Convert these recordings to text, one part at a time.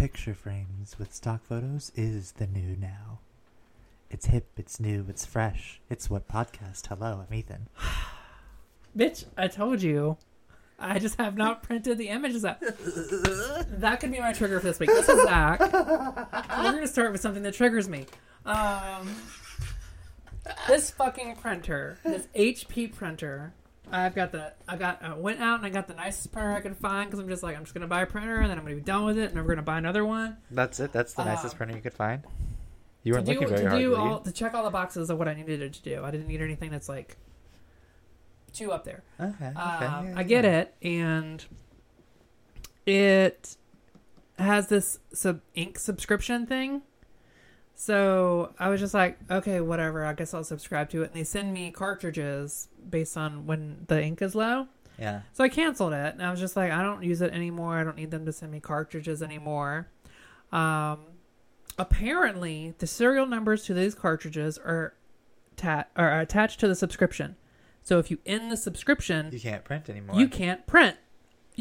Picture frames with stock photos is the new now. It's hip, it's new, it's fresh. It's what podcast. Hello, I'm Ethan. Bitch, I told you. I just have not printed the images up. that could be my trigger for this week. This is Zach. We're gonna start with something that triggers me. Um, this fucking printer, this HP printer. I've got the, I got, I went out and I got the nicest printer I could find because I'm just like, I'm just gonna buy a printer and then I'm gonna be done with it and I'm gonna buy another one. That's it. That's the Uh, nicest printer you could find. You weren't do, looking very to hard, do were you? all, to check all the boxes of what I needed it to do. I didn't need anything that's like too up there. Okay. okay. Um, yeah, I get yeah. it, and it has this sub ink subscription thing. So I was just like, okay, whatever. I guess I'll subscribe to it. And they send me cartridges based on when the ink is low. Yeah. So I canceled it, and I was just like, I don't use it anymore. I don't need them to send me cartridges anymore. Um, apparently, the serial numbers to these cartridges are, ta- are attached to the subscription. So if you end the subscription, You can't print anymore. you can't print.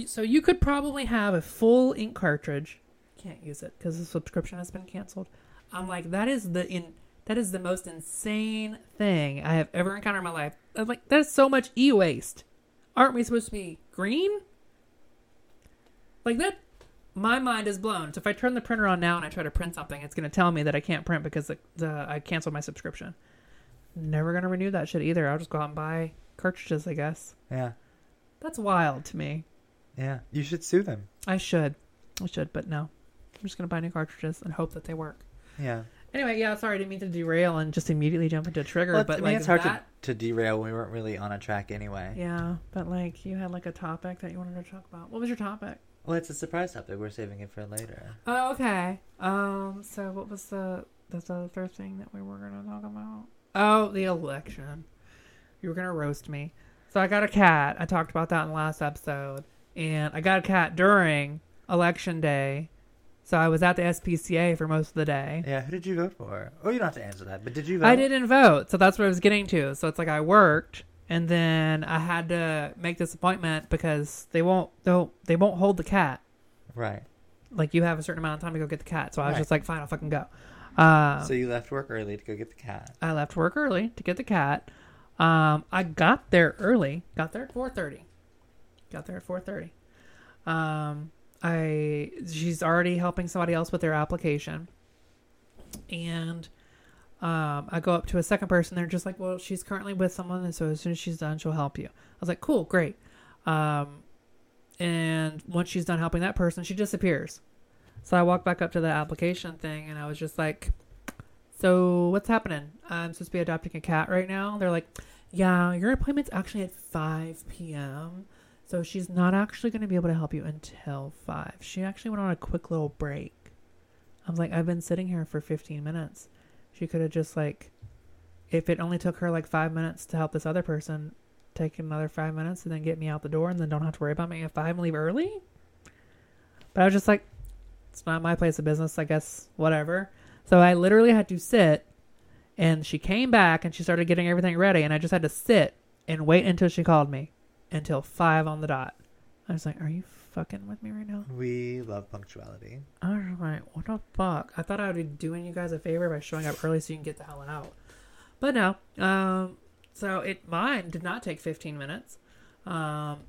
So you could probably have a full ink cartridge. Can't use it because the subscription has been canceled. I'm like, that is the in that is the most insane thing I have ever encountered in my life. I'm like, that is so much e-waste. Aren't we supposed to be green? Like that, my mind is blown. So if I turn the printer on now and I try to print something, it's going to tell me that I can't print because the, the I canceled my subscription. Never going to renew that shit either. I'll just go out and buy cartridges, I guess. Yeah. That's wild to me. Yeah. You should sue them. I should. I should, but no. I'm just going to buy new cartridges and hope that they work. Yeah. Anyway, yeah, sorry, I didn't mean to derail and just immediately jump into a trigger, Well, but I mean, like it's hard that, to, to derail when we weren't really on a track anyway. Yeah, but like you had like a topic that you wanted to talk about. What was your topic? Well, it's a surprise topic. We're saving it for later. Oh, okay. Um, so what was the that's the other thing that we were going to talk about? Oh, the election. You were going to roast me. So I got a cat. I talked about that in the last episode, and I got a cat during election day. So I was at the SPCA for most of the day. Yeah. Who did you vote for? Oh, you don't have to answer that. But did you vote? I didn't vote, so that's what I was getting to. So it's like I worked, and then I had to make this appointment because they won't they'll they won't hold the cat. Right. Like you have a certain amount of time to go get the cat. So I was Right. just like, fine, I'll fucking go. Um, so you left work early to go get the cat. I left work early to get the cat. Um, I got there early. Got there at four thirty. Got there at four thirty. Um, I she's already helping somebody else with their application, and um, I go up to a second person. They're just like, "Well, she's currently with someone, and so as soon as she's done, she'll help you." I was like, "Cool, great." Um, and once she's done helping that person, she disappears. So I walk back up to the application thing, and I was just like, so what's happening? I'm supposed to be adopting a cat right now. They're like, yeah, your appointment's actually at 5 p.m. So she's not actually going to be able to help you until 5. She actually went on a quick little break. I was like, I've been sitting here for 15 minutes. She could have just like, if it only took her like five minutes to help this other person, take another five minutes and then get me out the door and then don't have to worry about me if I leave early. But I was just like, it's not my place of business, I guess, whatever. So I literally had to sit and she came back and she started getting everything ready and I just had to sit and wait until she called me until five on the dot. I was like, Are you fucking with me right now? We love punctuality. All right, what the fuck? I thought I would be doing you guys a favor by showing up early so you can get the hell out. But no. Um so it mine did not take fifteen minutes. Um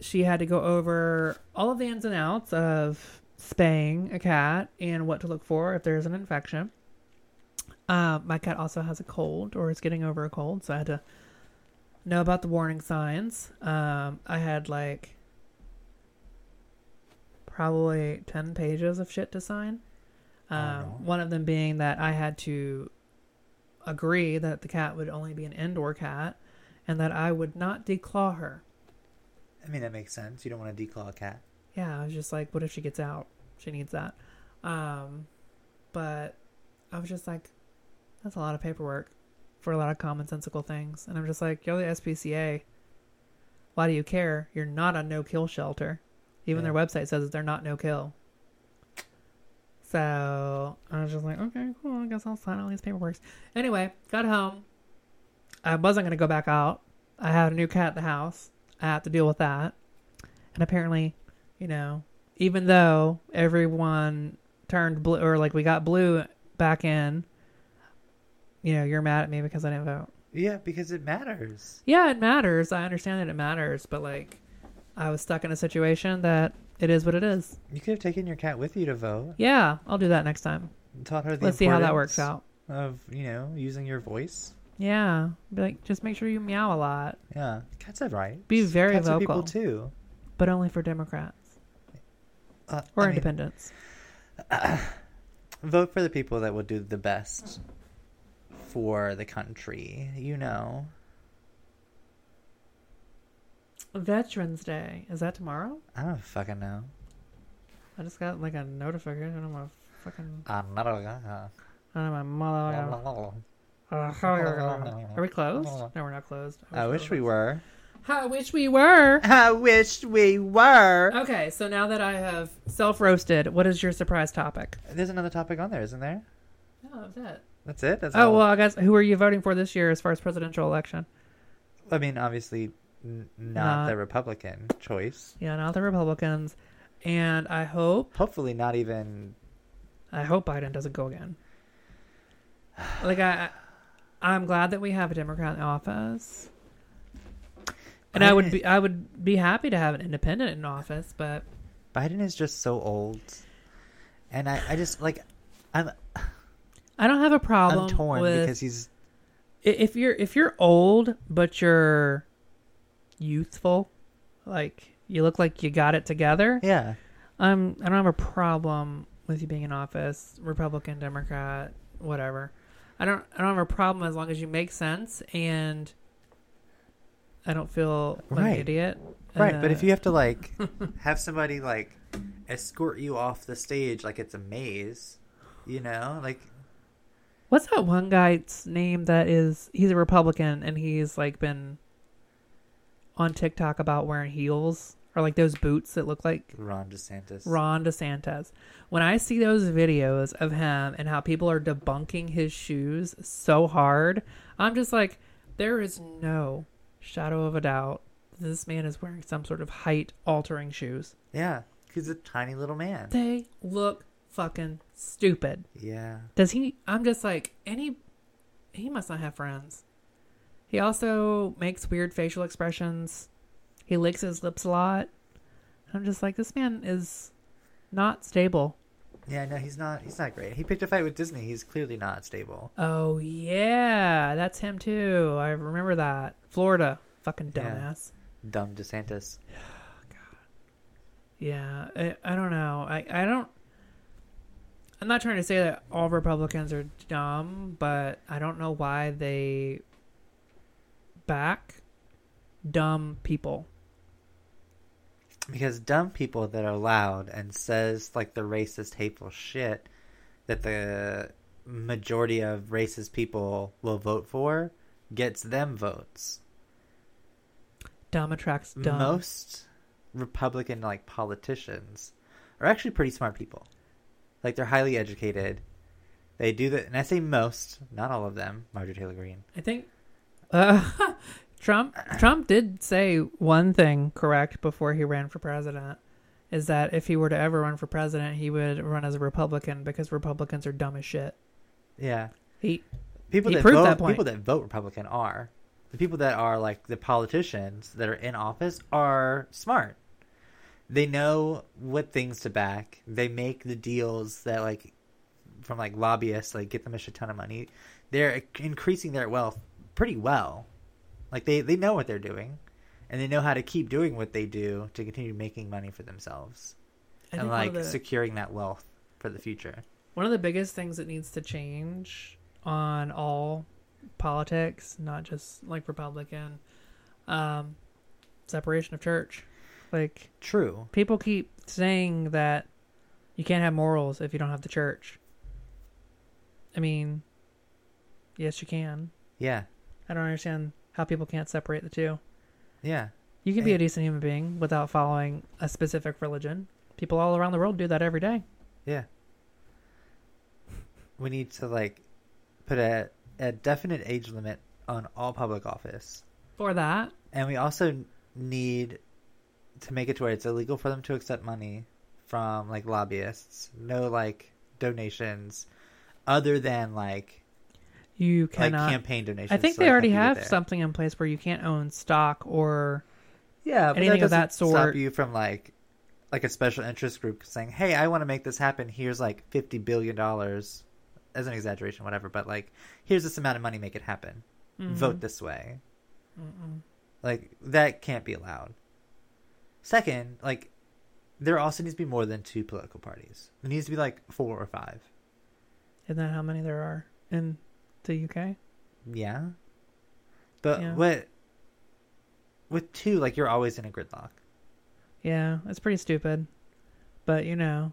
she had to go over all of the ins and outs of spaying a cat and what to look for if there's an infection. Um, my cat also has a cold or is getting over a cold, so I had to know about the warning signs. Um, I had like probably 10 pages of shit to sign. Um. One of them being that I had to agree that the cat would only be an indoor cat and that I would not declaw her. I mean, that makes sense. You don't want to declaw a cat. yeah, I was just like, what if she gets out? She needs that. Um, but I was just like, that's a lot of paperwork for a lot of commonsensical things. And I'm just like, you're the SPCA. Why do you care? You're not a no kill shelter. Even Yeah. their website says that they're not no kill. So I was just like, okay, cool. I guess I'll sign all these paperwork. Anyway, got home. I wasn't going to go back out. I had a new cat at the house. I had to deal with that. And apparently, you know, even though everyone turned blue or like we got blue back in, you know, you're mad at me because I didn't vote. Yeah, because it matters. Yeah, it matters. I understand that it matters, but like I was stuck in a situation that it is what it is. You could have taken your cat with you to vote. Yeah, I'll do that next time. and Taught her the Let's see how that works out. Of you know using your voice. Yeah, be like just make sure you meow a lot, Yeah, cats have rights. Be very cats vocal. people too. but only for Democrats Uh, or I mean, independents. vote for the people that will do the best for the country. You know. Veterans Day is that tomorrow? I don't fucking know. I just got like a notification on my fucking I'm not a. on my mother. Are we closed? No, we're not closed. I wish we were. I wish we were. I wish we were. Okay, so now that I have self roasted, what is your surprise topic? There's another topic on there, isn't there? Oh, it. That's it. That's Oh all? well, I guess who are you voting for this year as far as presidential election? I mean, obviously, n- not, Not- the Republican choice. Yeah, not the Republicans, and I hope Hopefully, not even. I hope Biden doesn't go again. Like I, I'm glad that we have a Democrat in office, and I would be I would be happy to have an independent in office, but Biden is just so old, and I, I just like, I'm, I don't have a problem I'm torn with because he's if you're if you're old but you're youthful, like you look like you got it together. yeah, I'm I don't have a problem with you being in office, Republican, Democrat, whatever. I don't I don't have a problem as long as you make sense and I don't feel like Right. an idiot. right. But if Uh, you have to like have somebody like escort you off the stage like it's a maze, you know, like what's that one guy's name that is he's a Republican and he's like been on TikTok about wearing heels or like those boots that look like Ron DeSantis. Ron DeSantis. When I see those videos of him and how people are debunking his shoes so hard, I'm just like, there is no shadow of a doubt this man is wearing some sort of height altering shoes. Yeah, he's a tiny little man. They look fucking stupid. Yeah. Does he? I'm just like, any. He must not have friends. He also makes weird facial expressions. He licks his lips a lot. I'm just like, this man is not stable. Yeah, no, he's not. He's not great. He picked a fight with Disney. He's clearly not stable. Oh yeah, that's him too. I remember that. Florida, fucking Yeah. dumbass. Dumb DeSantis. Yeah, I, I don't know. I I don't. I'm not trying to say that all Republicans are dumb, but I don't know why they back dumb people. Because dumb people that are loud and says like the racist, hateful shit that the majority of racist people will vote for gets them votes. Dumb attracts dumb. Most Republican like politicians are actually pretty smart people. Like they're highly educated. They do that, and I say most, not all of them. Marjorie Taylor Greene. I think uh, Trump Trump did say one thing correct before he ran for president is that if he were to ever run for president, he would run as a Republican because Republicans are dumb as shit. Yeah, He people He that vote, that people that vote Republican are the people that are like the politicians that are in office are smart. They know what things to back. They make the deals that like from like lobbyists like get them a shit ton of money. They're increasing their wealth pretty well. Like they they know what they're doing, and they know how to keep doing what they do to continue making money for themselves I and like the- securing that wealth for the future. One of the biggest things that needs to change on all politics, not just like Republican, um, separation of church. Like True. people keep saying that you can't have morals if you don't have the church. I mean, yes, you can. Yeah. I don't understand how people can't separate the two. Yeah. You can be a decent human being without following a specific religion. People all around the world do that every day. Yeah. We need to like put a a definite age limit on all public office. For that, And we also need to make it to where it's illegal for them to accept money from like lobbyists. No like donations other than like You like cannot. campaign donations. I think to, they like, already help you get have something in place where you can't own stock or Yeah, anything that of that sort. Stop you from like like a special interest group saying, "Hey, I want to make this happen. Here's like fifty billion dollars." As an exaggeration, whatever, but like, here's this amount of money, make it happen. Mm-hmm. Vote this way. Mm-mm. Like that can't be allowed. Second, like there also needs to be more than two political parties. There needs to be like four or five. Isn't that how many there are in the UK? Yeah. But Yeah. what with two, like you're always in a gridlock. Yeah, it's pretty stupid. But you know,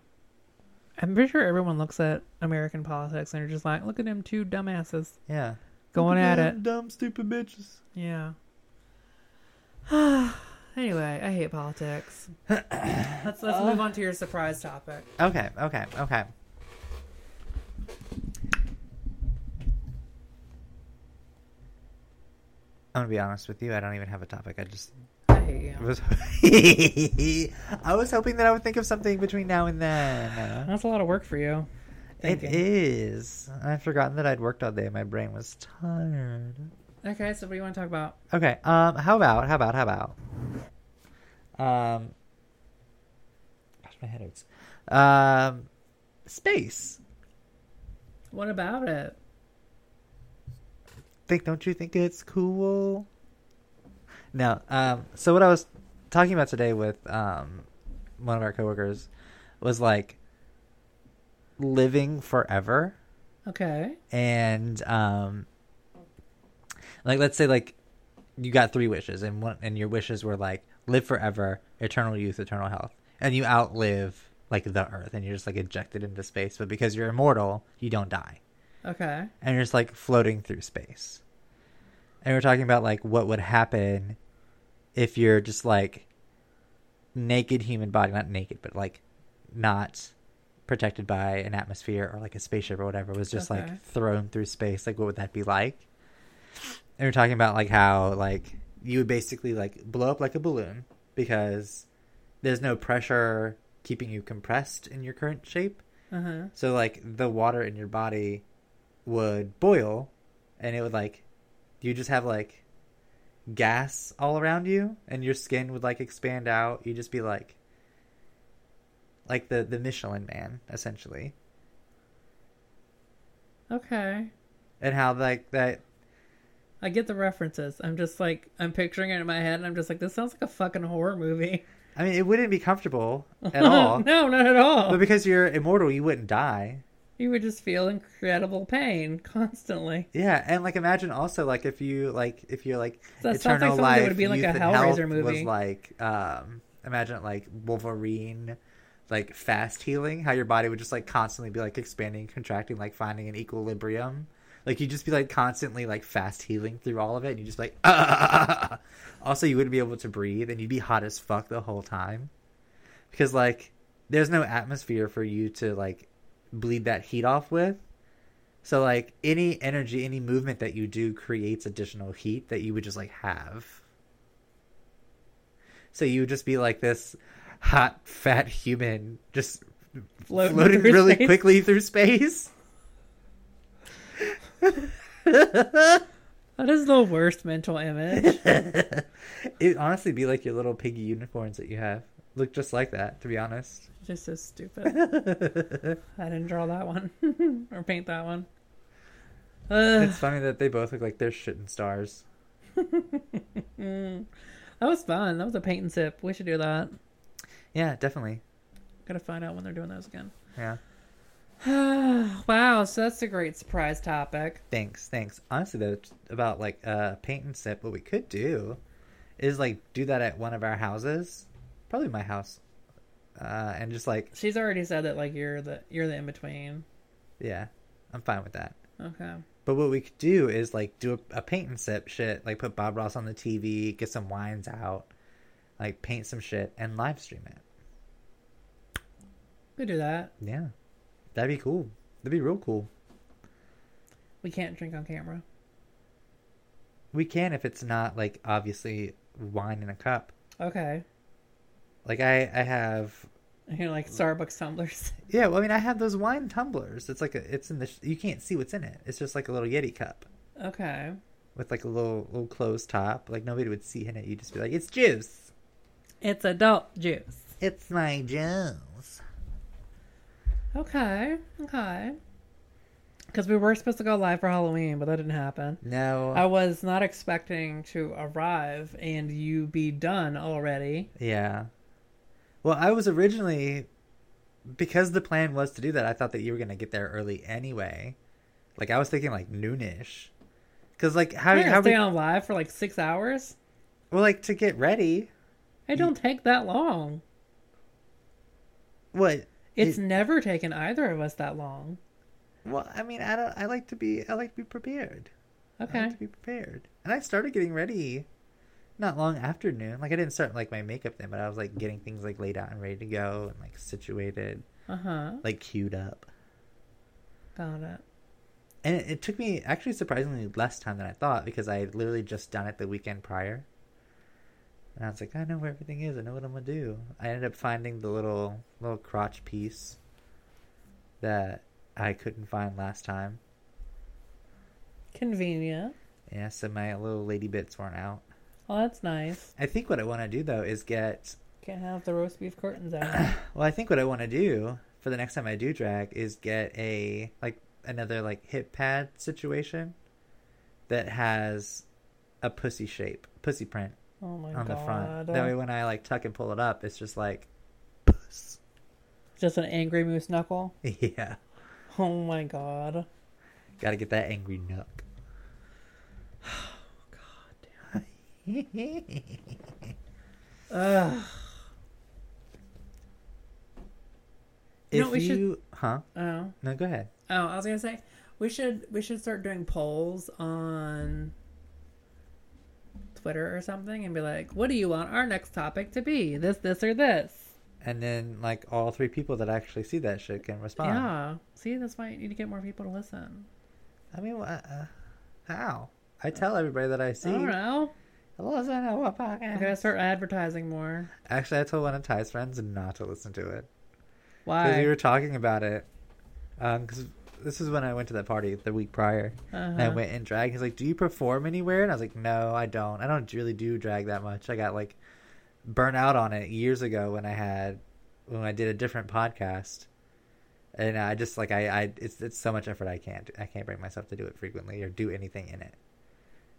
I'm pretty sure everyone looks at American politics and they're just like, look at them two dumbasses Yeah. going at it. Dumb, stupid bitches. Yeah. anyway, I hate politics. let's let's move on to your surprise topic. Okay, okay, okay. I'm gonna be honest with you. I don't even have a topic. I just I hate you. was. I was hoping that I would think of something between now and then. That's a lot of work for you. It Thinking. is. I'd forgotten that I'd worked all day. My brain was tired. Okay, so what do you want to talk about? Okay. Um. How about? How about? How about? Um. Gosh, my head hurts. Um. Space. What about it? think don't you think it's cool no um so what i was talking about today with um one of our coworkers was like living forever Okay. and um like let's say like you got three wishes and one and your wishes were like live forever eternal youth eternal health and you outlive like the earth and you're just like ejected into space but because you're immortal you don't die Okay. and you're just like floating through space. And we're talking about like what would happen if you're just like naked human body, not naked, but like not protected by an atmosphere or like a spaceship or whatever was just Okay. like thrown through space. Like what would that be like? We're talking about like how like you would basically like blow up like a balloon because there's no pressure keeping you compressed in your current shape. Uh huh. So like the water in your body would boil and it would like you just have like gas all around you and your skin would like expand out. You'd just be like like the the Michelin man essentially. Okay. And how like that I get the references. I'm just like I'm picturing it in my head, and I'm just like, this sounds like a fucking horror movie. I mean it wouldn't be comfortable at all. no, not at all. But because you're immortal you wouldn't die. you would just feel incredible pain constantly. Yeah, and like imagine also like if you like if you're like That sounds eternal like that life would be like a Hellraiser movie. was like um imagine like Wolverine like fast healing how your body would just like constantly be like expanding contracting like finding an equilibrium like you'd just be like constantly like fast healing through all of it and you just be like ah. also you wouldn't be able to breathe and you'd be hot as fuck the whole time because like there's no atmosphere for you to like bleed that heat off with so like any energy, any movement that you do creates additional heat that you would just like have. So you would just be like this hot, fat human just Floating floating, really space. quickly through space. That is the worst mental image. It'd honestly be like your little piggy unicorns that you have. Look just like that, to be honest. just so stupid. I didn't draw that one or paint that one. Ugh. it's funny that they both look like they're shitting stars. That was fun. That was a paint and sip. We should do that. Yeah, definitely. Gotta find out when they're doing those again. Yeah. wow, so that's a great surprise topic. Thanks, thanks. Honestly, though, about like uh, paint and sip, what we could do is like do that at one of our houses, probably my house, uh, and just like She's already said that like you're the you're the in between. yeah, I'm fine with that. Okay. But what we could do is like do a, a paint and sip shit, like put Bob Ross on the TV, get some wines out, like paint some shit, and live stream it. We do that. Yeah, that'd be cool. That'd be real cool. We can't drink on camera. We can if it's not like obviously wine in a cup. Okay. Like I, I have You're like Starbucks tumblers. Yeah, well, I mean, I have those wine tumblers. It's like a, it's in the, sh- you can't see what's in it. It's just like a little Yeti cup Okay. with like a little little closed top. Like nobody would see in it. You'd just be like, it's juice. It's adult juice. It's my juice. Okay. Okay. Because we were supposed to go live for Halloween, but that didn't happen. No. I was not expecting to arrive and you be done already. Yeah. Well, I was originally because the plan was to do that. I thought that you were gonna get there early anyway. Like I was thinking like noonish. Cause like how I'm how gonna we stay on live for like six hours. well like to get ready. It don't take that long. What? It's It- never taken either of us that long. Well, I mean, I don't. I like to be. I like to be prepared. I Okay. like to be prepared. And I started getting ready not long after noon. Like I didn't start like my makeup then, but I was like getting things like laid out and ready to go and like situated, Uh huh. like queued up. Got it. And it, it took me actually surprisingly less time than I thought because I had literally just done it the weekend prior. And I was like, I know where everything is. I know what I'm gonna do. I ended up finding the little little crotch piece that I couldn't find last time. Convenient. Yeah, so my little lady bits weren't out. Oh, that's nice. I think what I want to do though is get. Can't have the roast beef curtains out. Well, I think what I want to do for the next time I do drag is get a like another like hip pad situation that has a pussy shape, pussy print Oh my on god. the front. That way, when I like tuck and pull it up, it's just like, puss. Just an angry moose knuckle. Yeah, Oh my god. got to get that angry nook. Ugh. You if know what we should- you, huh? Oh. No, go ahead. Oh, I was gonna say we should we should start doing polls on Twitter or something and be like, what do you want our next topic to be? This, this, or this? And then like all three people that actually see that shit can respond. Yeah. See, that's why you need to get more people to listen. I mean, uh, how? I tell everybody that I see. I don't know. Listen to what I podcast. gotta start advertising more. Actually, I told one of Ty's friends not to listen to it Why? because we were talking about it. Because this is when I went to that party the week prior. And I Uh-huh. went in drag. He's like, "Do you perform anywhere?" And I was like, "No, I don't. I don't really do drag that much. I got like burnt out on it years ago when I had when I did a different podcast." And I just like I, I it's it's so much effort I can't I can't bring myself to do it frequently or do anything in it.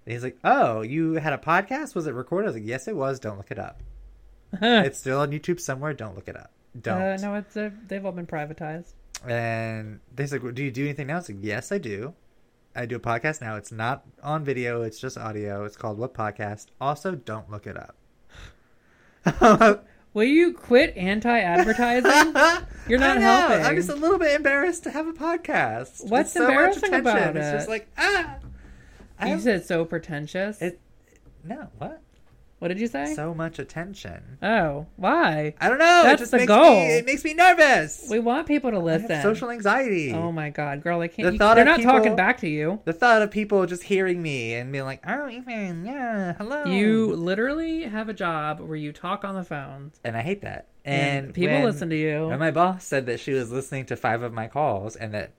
And he's like, "Oh, you had a podcast? Was it recorded?" I was like, "Yes, it was. Don't look it up. it's still on YouTube somewhere. Don't look it up. Don't." Uh, no, it's uh, they've all been privatized. And like, well, "Do you do anything now?" I was like, "Yes, I do. I do a podcast now. It's not on video. It's just audio. It's called What Podcast. Also, don't look it up." Will you quit anti-advertising? You're not helping. I'm just a little bit embarrassed to have a podcast. What's so embarrassing about It's just like ah. You said so pretentious. It- no what? What did you say? So much attention. oh, why? I don't know. That's it just the makes goal. Me, it makes me nervous. We want people to I have listen. social anxiety. Oh my god, girl! I The can't. You, thought they're of not people- talking back to you. The thought of people just hearing me and being like, "Oh, Ethan, yeah, hello." You literally have a job where you talk on the phone, and I hate that. and, And people when- listen to you. And my boss said that she was listening to five of my calls, and that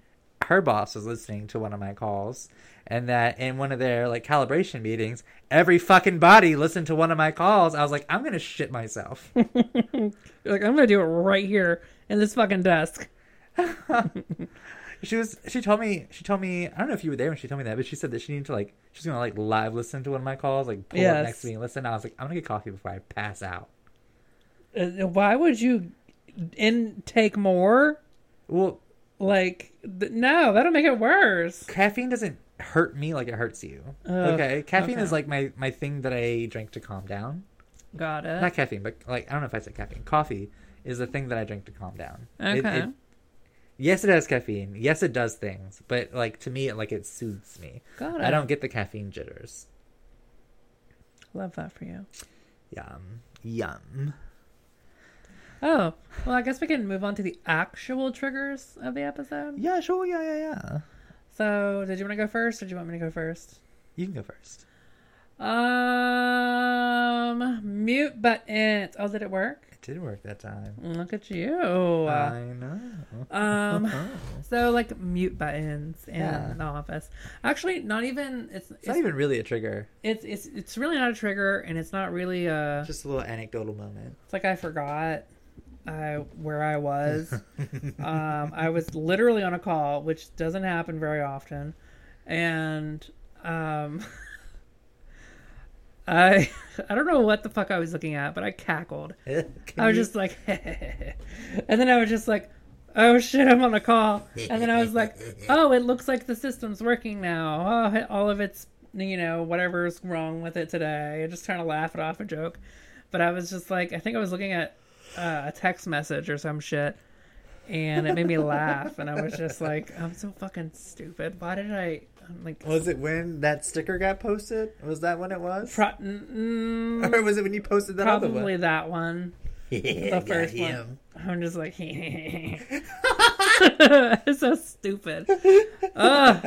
her boss was listening to one of my calls, and that in one of their like calibration meetings, every fucking body listened to one of my calls, I was like, I'm gonna shit myself. like I'm gonna do it right here in this fucking desk. she was she told me she told me I don't know if you were there when she told me that, but she said that she needed to like she's gonna like live listen to one of my calls, like pull Yes. up next to me and listen. I was like, I'm gonna get coffee before I pass out. Uh, Why would you intake more? Well, Like, th- no, that'll make it worse. caffeine doesn't hurt me like it hurts you. Ugh, okay, caffeine okay. is like my my thing that I drink to calm down. Got it. Not caffeine, but like I don't know if I said caffeine. Coffee is the thing that I drink to calm down. It- Okay. it- yes, it has caffeine. Yes, it does things, but like to me, it like it soothes me. Got it. I don't get the caffeine jitters. love that for you. Yum, yum. Oh, well, I guess we can move on to the actual triggers of the episode. Yeah, sure. Yeah, yeah, yeah. So, did you want to go first, or do you want me to go first? You can go first. Um, mute buttons. Oh, did it work? It did work that time. Look at you. I know. Um, so like mute buttons in Yeah. the office. Actually, not even. It's It's it's not even really a trigger. it's, it's it's really not a trigger, and it's not really a. Just a little anecdotal moment. It's like I forgot uh, where I was. um, I was literally on a call, which doesn't happen very often, and um, I I don't know what the fuck I was looking at, but I cackled. I was just like, and then I was just like, oh shit, I'm on a call. And then I was like, oh, it looks like the system's working now. Oh, all of its, you know, whatever's wrong with it today. I'm just trying to laugh it off a joke. But I was just like, I think I was looking at uh, a text message or some shit. And it made me laugh. And I was just like, I'm so fucking stupid. Why did I, I'm like, Was it when that sticker got posted? Was that when it was? pro- mm, or was it when you posted that other probably one? that one. the first one. I'm just like, it's so stupid. Ugh.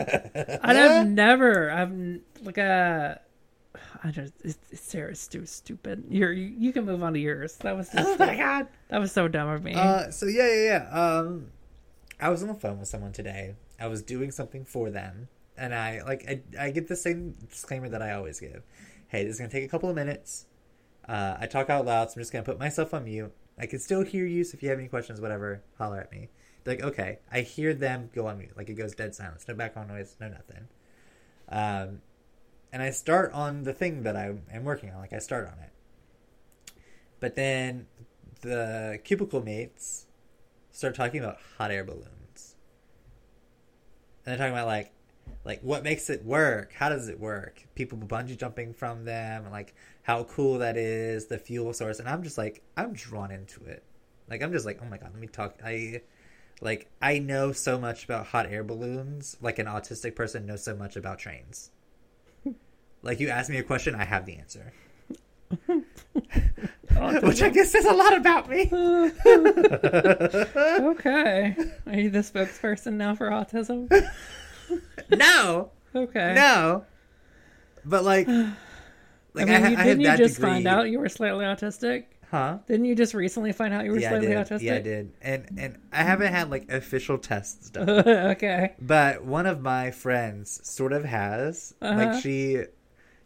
I have never. I've like a. I just it's, Sarah's too stupid. You're you, you can move on to yours. That was just Oh my god. that was so dumb of me. Uh, so yeah, yeah, yeah. Um, I was on the phone with someone today. I was doing something for them, and I like I, I get the same disclaimer that I always give. Hey, this is gonna take a couple of minutes. Uh, I talk out loud, so I'm just gonna put myself on mute. I can still hear you, so if you have any questions, whatever, holler at me. Like, okay, I hear them go on mute. Like it goes dead silence, no background noise, no nothing. Um, and I start on the thing that I am working on. Like I start on it, but then the cubicle mates start talking about hot air balloons. And they're talking about like like what makes it work? How does it work? People bungee jumping from them and like how cool that is, the fuel source. And I'm just like I'm drawn into it. Like I'm just like, oh my god, let me talk I like I know so much about hot air balloons, like an autistic person knows so much about trains. Like you ask me a question, I have the answer. Which I guess says a lot about me. okay, are you the spokesperson now for autism? no, Okay. no. But like, I like mean, I, you, I, didn't had you just degree. find out you were slightly autistic? Huh? Didn't you just recently find out you were Yeah, I slightly autistic? Yeah, I did. And and I haven't had like official tests done. okay. but one of my friends sort of has. Uh-huh. Like she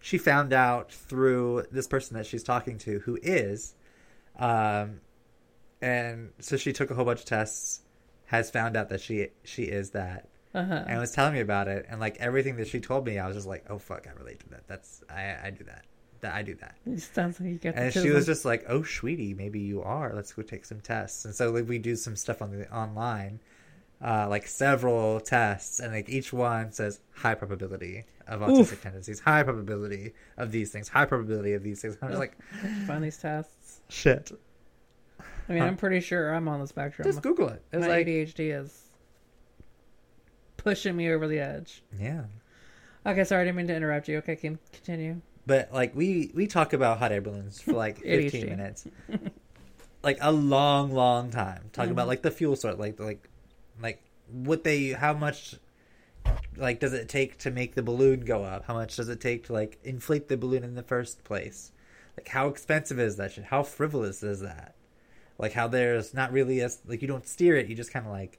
she found out through this person that she's talking to who is um and so she took a whole bunch of tests has found out that she she is that Uh huh. and was telling me about it and like everything that she told me i was just like oh fuck i relate to that. That's i i do that. That i do that. It sounds like you get and she was just like oh sweetie maybe you are. Let's go take some tests. And so like we do some stuff on the online uh, like several tests, and like each one says high probability of autistic Oof. tendencies, high probability of these things, high probability of these things. I'm just like, find these tests. shit. I mean, Huh. I'm pretty sure I'm on the spectrum. Just Google it. It's My like, ADHD is pushing me over the edge. yeah. Okay, sorry, I didn't mean to interrupt you. Okay, Kim, continue. But like we we talk about hot air balloons for like 15 minutes, like a long, long time. Talking Mhm. about like the fuel source, like like like what they, how much, like does it take to make the balloon go up? How much does it take to like inflate the balloon in the first place? Like how expensive is that shit? How frivolous is that? Like how there's not really a like you don't steer it, you just kind of like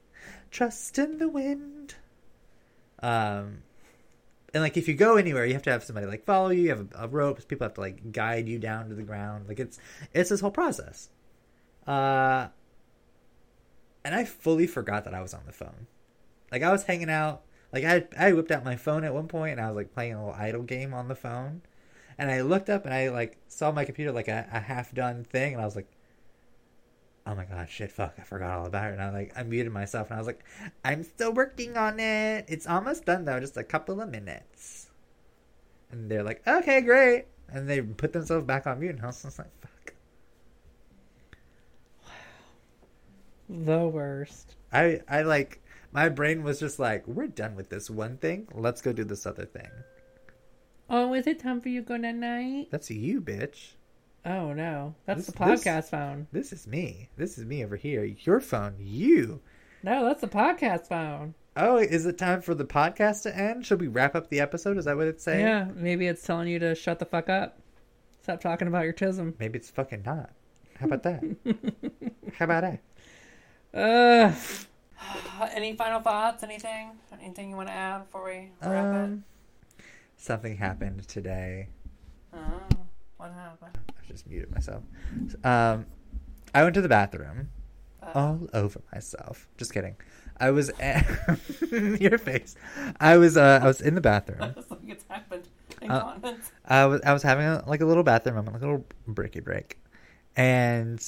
trust in the wind. Um, and like if you go anywhere, you have to have somebody like follow you. You have a, a rope. People have to like guide you down to the ground. Like it's it's this whole process. Uh, and I fully forgot that I was on the phone. Like I was hanging out. Like I I whipped out my phone at one point and I was like playing a little idle game on the phone. And I looked up and I like saw my computer like a, a half done thing and I was like, oh my god, shit, fuck, I forgot all about it. And I like I muted myself and I was like, I'm still working on it. It's almost done though, just a couple of minutes. And they're like, okay, great. And they put themselves back on mute and I was like, fuck. The worst. I I like my brain was just like, we're done with this one thing. Let's go do this other thing. Oh, is it time for you to go night night? That's you, bitch. Oh no, that's This- the this- podcast phone. This is me. This is me over here. Your phone, you. No, that's the podcast phone. Oh, is it time for the podcast to end? Should we wrap up the episode? Is that what it's saying? Yeah, maybe it's telling you to shut the fuck up. Stop talking about your tism. Maybe it's fucking not. How about that? How about that? Uh, any final thoughts? Anything? Anything you want to add before we wrap Um, something happened today. Oh, what happened? I just muted myself. Um, I went to the bathroom Uh, all over myself. Just kidding. I was at your face. I was uh, I was in the bathroom. it's happened. Uh. I was I was having a, like a little bathroom moment, like a little breaky break, and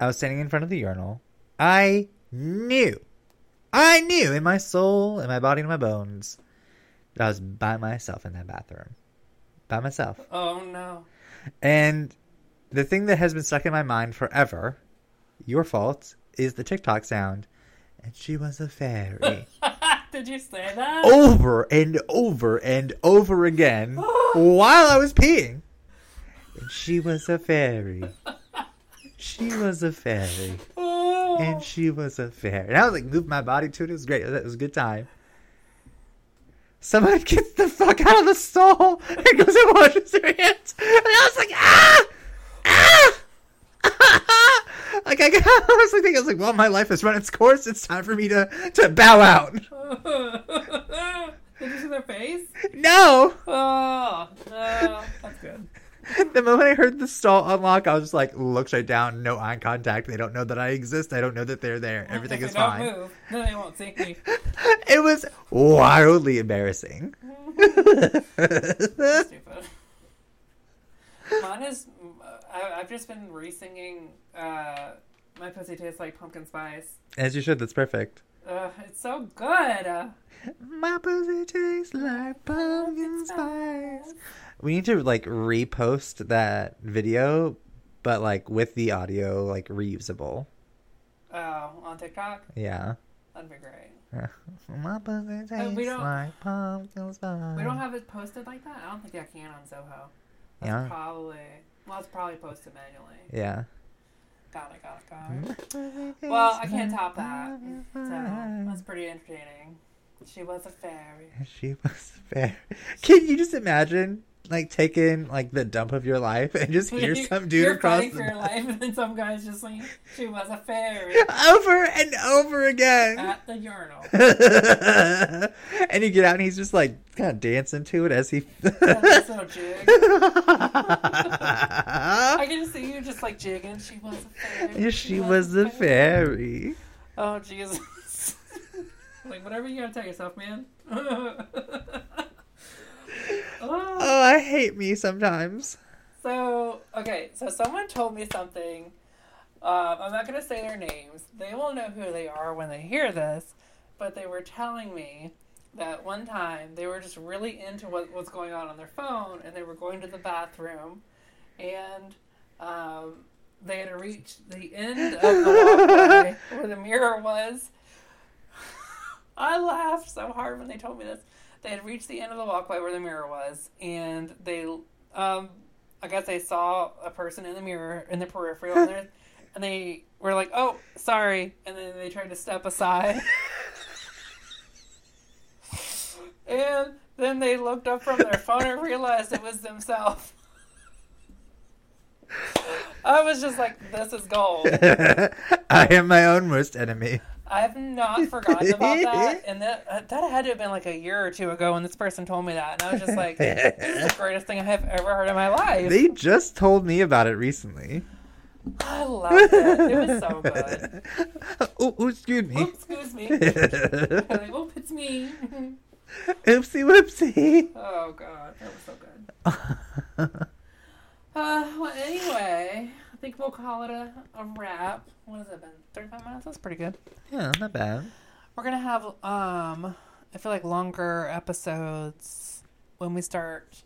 I was standing in front of the urinal. I knew, I knew in my soul, in my body, in my bones, that I was by myself in that bathroom, by myself. Oh no. And the thing that has been stuck in my mind forever, your fault, is the TikTok sound. And she was a fairy. Did you say that? over and over and over again while I was peeing. And she was a fairy. She was a fairy. Oh, And she was a fairy. And I was like, moved my body to it. It was great. It was a good time. Someone gets the fuck out of the stall and goes and washes their hands. And I was like, ah! Ah! like I, got, I was like, thinking, I was like, well, my life has run its course. It's time for me to, to bow out. Did you see their face? No! Oh, no. That's good. The moment I heard the stall unlock, I was just like, look straight down, no eye contact. They don't know that I exist. I don't know that they're there. Everything is fine. Move, then they won't see me. It was wildly embarrassing. Stupid. Mine is. I, I've just been re-singing. Uh, My pussy tastes like pumpkin spice. As you should. That's perfect. Uh, it's so good. My pussy tastes like pumpkin spice. We need to like repost that video, but like with the audio like reusable. oh, on TikTok, Yeah. that'd be great. My pussy tastes we don't- like pumpkin spice. We don't have it posted like that. I don't think I can on Zoho. That's Yeah. probably. Well, it's probably posted manually. Yeah. Got it. Got it. Got it. Well, I can't top that. So that's pretty entertaining. She was a fairy. She was a fair. Can you just imagine, like, taking like the dump of your life and just hear some dude You're across the for your life, and then some guy's just like, "She was a fairy over and over again, at the urinal." and you get out and he's just like kind of dancing to it as he. Nice jig. I can just see you just like jigging. She was a fairy. she was a fairy. Oh Jesus! like whatever you gotta tell yourself, man. Oh. Oh, I hate me sometimes. So okay, so someone told me something. Um, I'm not gonna say their names. They will know who they are when they hear this. But they were telling me that one time they were just really into what was going on on their phone, and they were going to the bathroom, and um, they had reached the end of the walkway where the mirror was. I laughed so hard when they told me this. They had reached the end of the walkway where the mirror was, and they, um, I guess they saw a person in the mirror in the peripheral, and, and they were like, "Oh, sorry," and then they tried to step aside, and then they looked up from their phone and realized it was themselves. I was just like, "This is gold." I am my own worst enemy. I have not forgotten about that, and that uh, that had to have been like a year or two ago when this person told me that, and I was just like, "This is the greatest thing I have ever heard in my life." They just told me about it recently. I loved it. It was so good. oh, oh, excuse me. Oops, excuse me. Like, Oop, it's me. Oopsie whoopsie. Oh god, that was so good. Uh, well, anyway, think we'll call it a, a wrap. What has it been? Thirty-five minutes. That's pretty good. yeah, not bad. We're gonna have um I feel like longer episodes when we start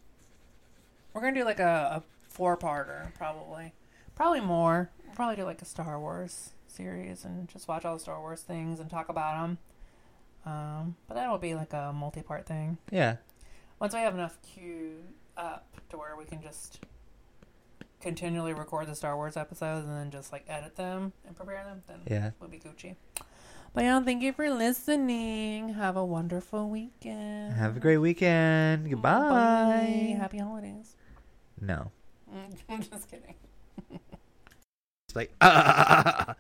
we're gonna do like a, a four parter probably. Probably more. We'll probably do like a Star Wars series and just watch all the Star Wars things and talk about them. Um, but that'll be like a multi part thing. Yeah. Once we have enough queued up to where we can just continually record the Star Wars episodes and then just like edit them and prepare them, then Yeah. we'll be Gucci. But yeah, thank you for listening. Have a wonderful weekend. Have a great weekend. Goodbye. Bye. Happy holidays. No. I'm just kidding. like, ah,